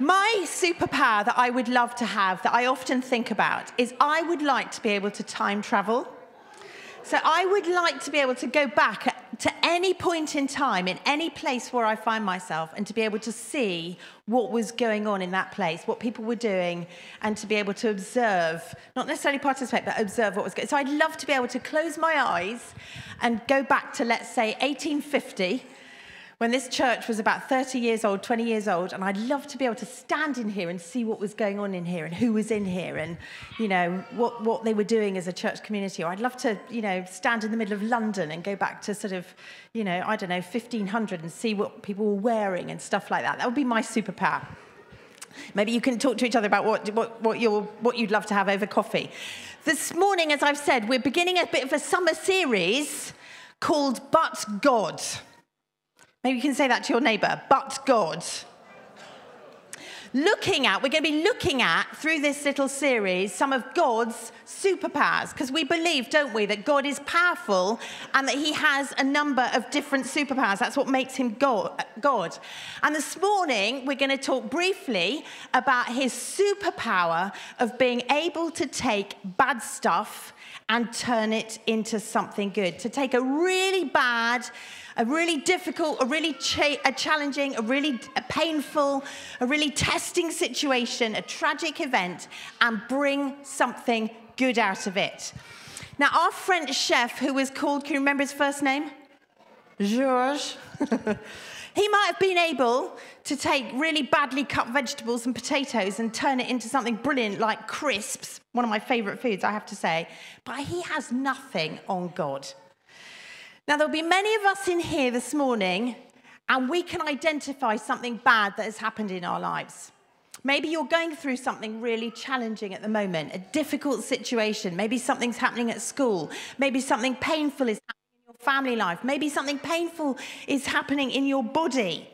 My superpower that I would love to have, that I often think about, is I would like to be able to time travel. So I would like to be able to go back to any point in time, in any place where I find myself, and to be able to see what was going on in that place, what people were doing, and to be able to observe, not necessarily participate, but observe what was going. So I'd love to be able to close my eyes and go back to, let's say, 1850 when this church was about 30 years old, 20 years old, and I'd love to be able to stand in here and see what was going on in here and who was in here and, you know, what, what they were doing as a church community. Or I'd love to, you know, stand in the middle of London and go back to sort of, you know, I don't know, 1500 and see what people were wearing and stuff like that. That would be my superpower. Maybe you can talk to each other about what, what, what, you're, what you'd love to have over coffee. This morning, as I've said, we're beginning a bit of a summer series called But God. Maybe you can say that to your neighbor, but God. Looking at, we're going to be looking at through this little series some of God's superpowers because we believe, don't we, that God is powerful and that He has a number of different superpowers. That's what makes Him God. And this morning, we're going to talk briefly about His superpower of being able to take bad stuff and turn it into something good, to take a really bad, a really difficult, a really cha- a challenging, a really a painful, a really testing situation, a tragic event, and bring something good out of it. Now, our French chef, who was called, can you remember his first name? Georges. he might have been able to take really badly cut vegetables and potatoes and turn it into something brilliant like crisps, one of my favorite foods, I have to say. But he has nothing on God. Now, there'll be many of us in here this morning, and we can identify something bad that has happened in our lives. Maybe you're going through something really challenging at the moment, a difficult situation. Maybe something's happening at school. Maybe something painful is happening in your family life. Maybe something painful is happening in your body.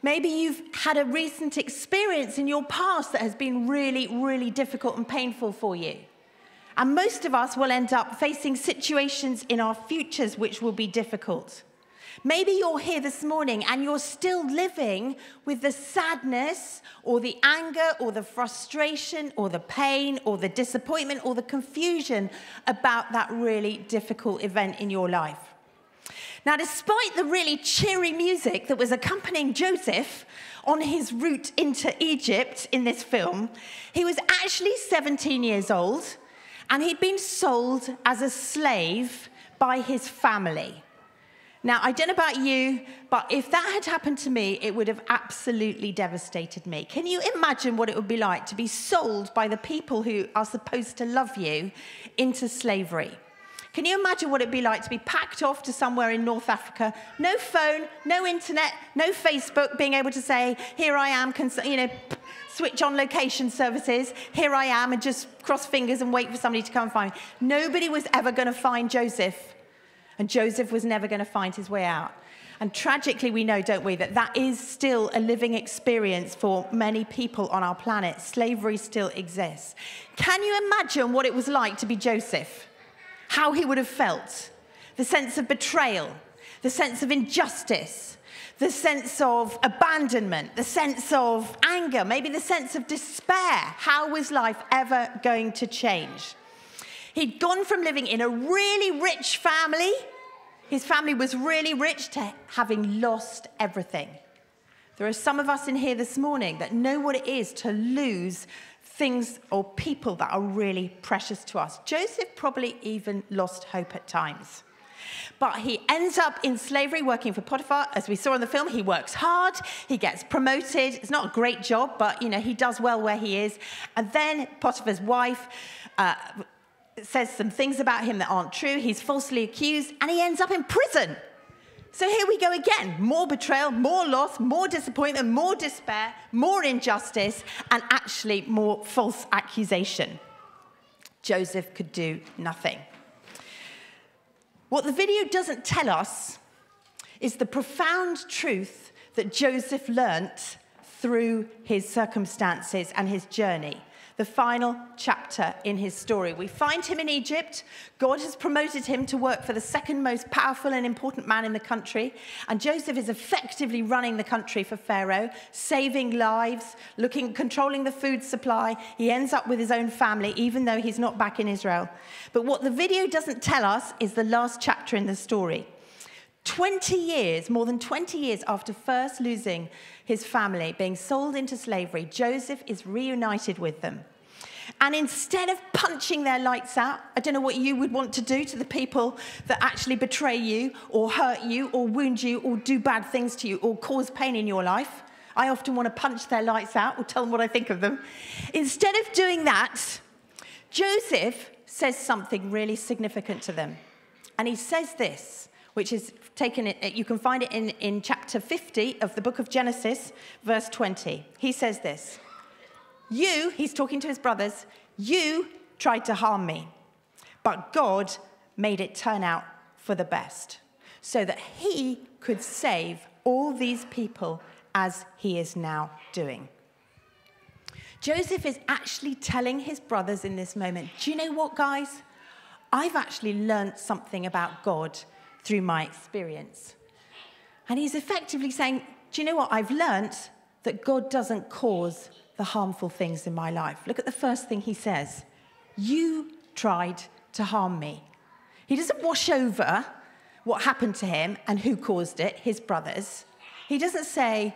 Maybe you've had a recent experience in your past that has been really, really difficult and painful for you. And most of us will end up facing situations in our futures which will be difficult. Maybe you're here this morning and you're still living with the sadness or the anger or the frustration or the pain or the disappointment or the confusion about that really difficult event in your life. Now, despite the really cheery music that was accompanying Joseph on his route into Egypt in this film, he was actually 17 years old and he'd been sold as a slave by his family. Now, I don't know about you, but if that had happened to me, it would have absolutely devastated me. Can you imagine what it would be like to be sold by the people who are supposed to love you into slavery? Can you imagine what it'd be like to be packed off to somewhere in North Africa? No phone, no internet, no Facebook, being able to say, here I am, you know, switch on location services, here I am, and just cross fingers and wait for somebody to come and find me. Nobody was ever going to find Joseph, and Joseph was never going to find his way out. And tragically, we know, don't we, that that is still a living experience for many people on our planet. Slavery still exists. Can you imagine what it was like to be Joseph? how he would have felt the sense of betrayal, the sense of injustice, the sense of abandonment, the sense of anger, maybe the sense of despair. How was life ever going to change? He'd gone from living in a really rich family, his family was really rich, to having lost everything. There are some of us in here this morning that know what it is to lose things or people that are really precious to us. Joseph probably even lost hope at times. But he ends up in slavery working for Potiphar. As we saw in the film, he works hard, he gets promoted. It's not a great job, but you know, he does well where he is. And then Potiphar's wife uh, says some things about him that aren't true. He's falsely accused, and he ends up in prison. So here we go again more betrayal, more loss, more disappointment, more despair, more injustice, and actually more false accusation. Joseph could do nothing. What the video doesn't tell us is the profound truth that Joseph learnt through his circumstances and his journey. The final chapter in his story. We find him in Egypt. God has promoted him to work for the second most powerful and important man in the country. And Joseph is effectively running the country for Pharaoh, saving lives, looking, controlling the food supply. He ends up with his own family, even though he's not back in Israel. But what the video doesn't tell us is the last chapter in the story. 20 years, more than 20 years after first losing his family, being sold into slavery, Joseph is reunited with them. And instead of punching their lights out, I don't know what you would want to do to the people that actually betray you or hurt you or wound you or do bad things to you or cause pain in your life. I often want to punch their lights out or tell them what I think of them. Instead of doing that, Joseph says something really significant to them. And he says this, which is taken you can find it in, in chapter 50 of the book of Genesis, verse 20. He says this You, he's talking to his brothers, you tried to harm me, but God made it turn out for the best, so that he could save all these people as he is now doing. Joseph is actually telling his brothers in this moment, Do you know what, guys? I've actually learned something about God through my experience. And he's effectively saying, Do you know what? I've learnt that God doesn't cause the harmful things in my life. Look at the first thing he says You tried to harm me. He doesn't wash over what happened to him and who caused it, his brothers. He doesn't say,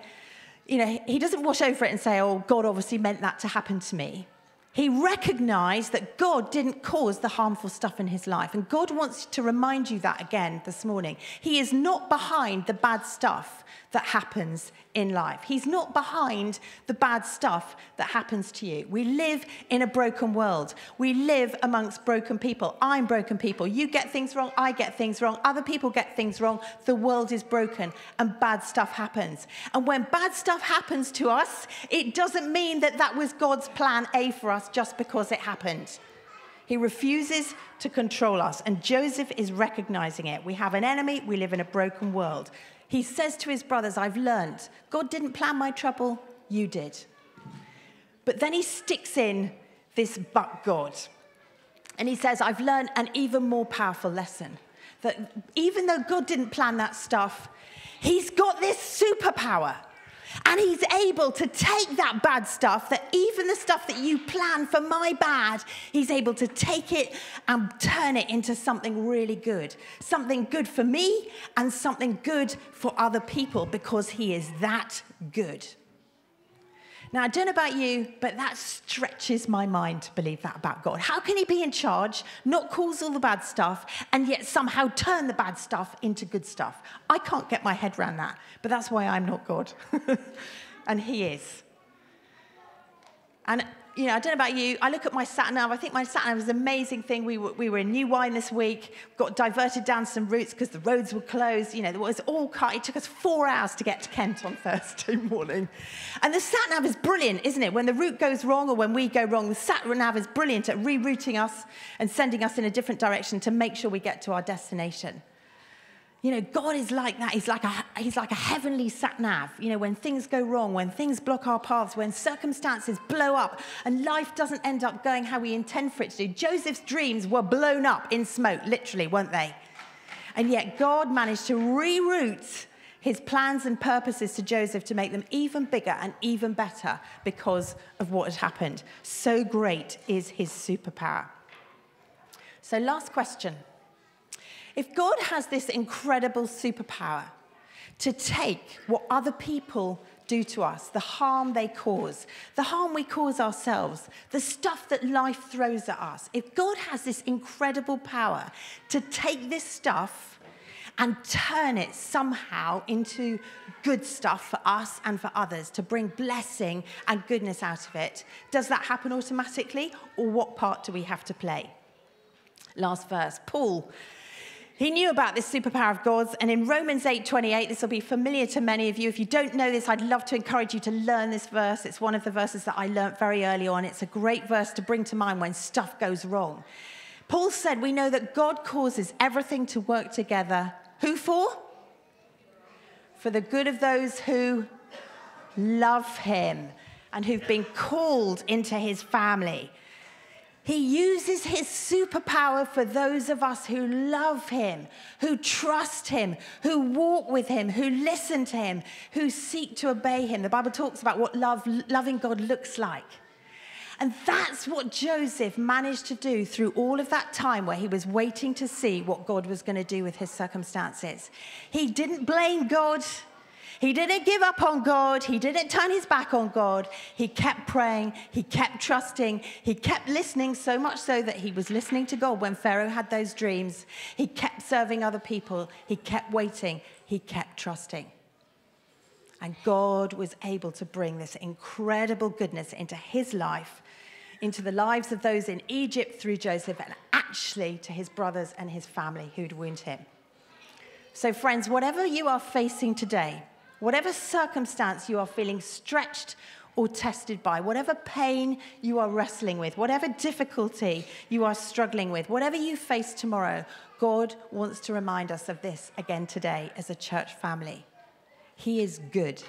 you know, he doesn't wash over it and say, oh, God obviously meant that to happen to me. He recognized that God didn't cause the harmful stuff in his life. And God wants to remind you that again this morning. He is not behind the bad stuff that happens in life. He's not behind the bad stuff that happens to you. We live in a broken world. We live amongst broken people. I'm broken people. You get things wrong, I get things wrong, other people get things wrong. The world is broken and bad stuff happens. And when bad stuff happens to us, it doesn't mean that that was God's plan A for us just because it happened. He refuses to control us, and Joseph is recognizing it. We have an enemy, we live in a broken world. He says to his brothers, I've learnt. God didn't plan my trouble, you did. But then he sticks in this but God. And he says, I've learned an even more powerful lesson that even though God didn't plan that stuff, he's got this superpower. And he's able to take that bad stuff, that even the stuff that you plan for my bad, he's able to take it and turn it into something really good. Something good for me and something good for other people because he is that good. Now, I don't know about you, but that stretches my mind to believe that about God. How can He be in charge, not cause all the bad stuff, and yet somehow turn the bad stuff into good stuff? I can't get my head around that, but that's why I'm not God. and He is. And you know, I don't know about you. I look at my sat nav. I think my sat nav is an amazing thing. We were, we were in New Wine this week, got diverted down some routes because the roads were closed. You know, it was all cut. It took us four hours to get to Kent on Thursday morning. And the sat nav is brilliant, isn't it? When the route goes wrong or when we go wrong, the sat nav is brilliant at rerouting us and sending us in a different direction to make sure we get to our destination. You know, God is like that. He's like a, he's like a heavenly sat nav. You know, when things go wrong, when things block our paths, when circumstances blow up and life doesn't end up going how we intend for it to do. Joseph's dreams were blown up in smoke, literally, weren't they? And yet God managed to reroute his plans and purposes to Joseph to make them even bigger and even better because of what had happened. So great is his superpower. So, last question. If God has this incredible superpower to take what other people do to us, the harm they cause, the harm we cause ourselves, the stuff that life throws at us, if God has this incredible power to take this stuff and turn it somehow into good stuff for us and for others, to bring blessing and goodness out of it, does that happen automatically, or what part do we have to play? Last verse. Paul he knew about this superpower of God's, and in Romans 8:28, this will be familiar to many of you. If you don't know this, I'd love to encourage you to learn this verse. It's one of the verses that I learned very early on. It's a great verse to bring to mind when stuff goes wrong. Paul said, We know that God causes everything to work together. Who for? For the good of those who love him and who've been called into his family. He uses his superpower for those of us who love him, who trust him, who walk with him, who listen to him, who seek to obey him. The Bible talks about what love, loving God looks like. And that's what Joseph managed to do through all of that time where he was waiting to see what God was going to do with his circumstances. He didn't blame God. He didn't give up on God. He didn't turn his back on God. He kept praying. He kept trusting. He kept listening, so much so that he was listening to God when Pharaoh had those dreams. He kept serving other people. He kept waiting. He kept trusting. And God was able to bring this incredible goodness into his life, into the lives of those in Egypt through Joseph, and actually to his brothers and his family who'd wounded him. So, friends, whatever you are facing today, Whatever circumstance you are feeling stretched or tested by, whatever pain you are wrestling with, whatever difficulty you are struggling with, whatever you face tomorrow, God wants to remind us of this again today as a church family. He is good,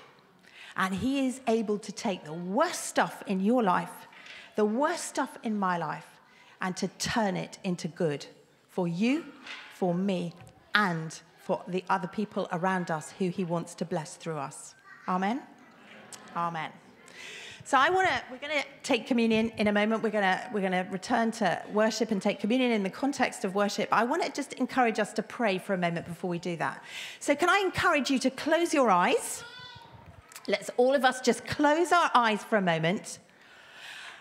and He is able to take the worst stuff in your life, the worst stuff in my life, and to turn it into good for you, for me, and for the other people around us who he wants to bless through us. Amen. Amen. So I want to we're going to take communion in a moment. We're going to we're going to return to worship and take communion in the context of worship. I want to just encourage us to pray for a moment before we do that. So can I encourage you to close your eyes? Let's all of us just close our eyes for a moment.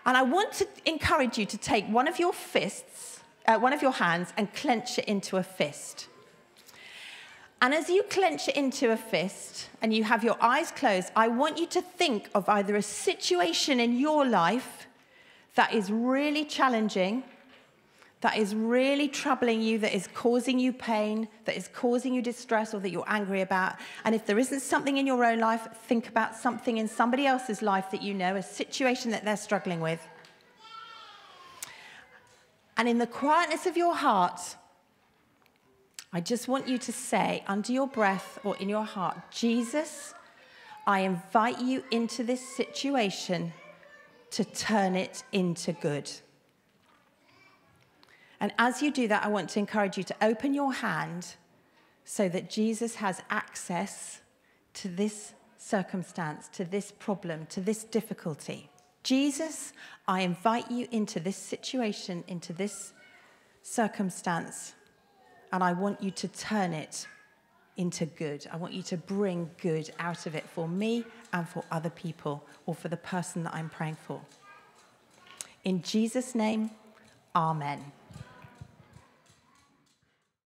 And I want to encourage you to take one of your fists, uh, one of your hands, and clench it into a fist. And as you clench it into a fist and you have your eyes closed, I want you to think of either a situation in your life that is really challenging, that is really troubling you, that is causing you pain, that is causing you distress, or that you're angry about. And if there isn't something in your own life, think about something in somebody else's life that you know, a situation that they're struggling with. And in the quietness of your heart, I just want you to say under your breath or in your heart, Jesus, I invite you into this situation to turn it into good. And as you do that, I want to encourage you to open your hand so that Jesus has access to this circumstance, to this problem, to this difficulty. Jesus, I invite you into this situation, into this circumstance and I want you to turn it into good. I want you to bring good out of it for me and for other people or for the person that I'm praying for. In Jesus' name, Amen.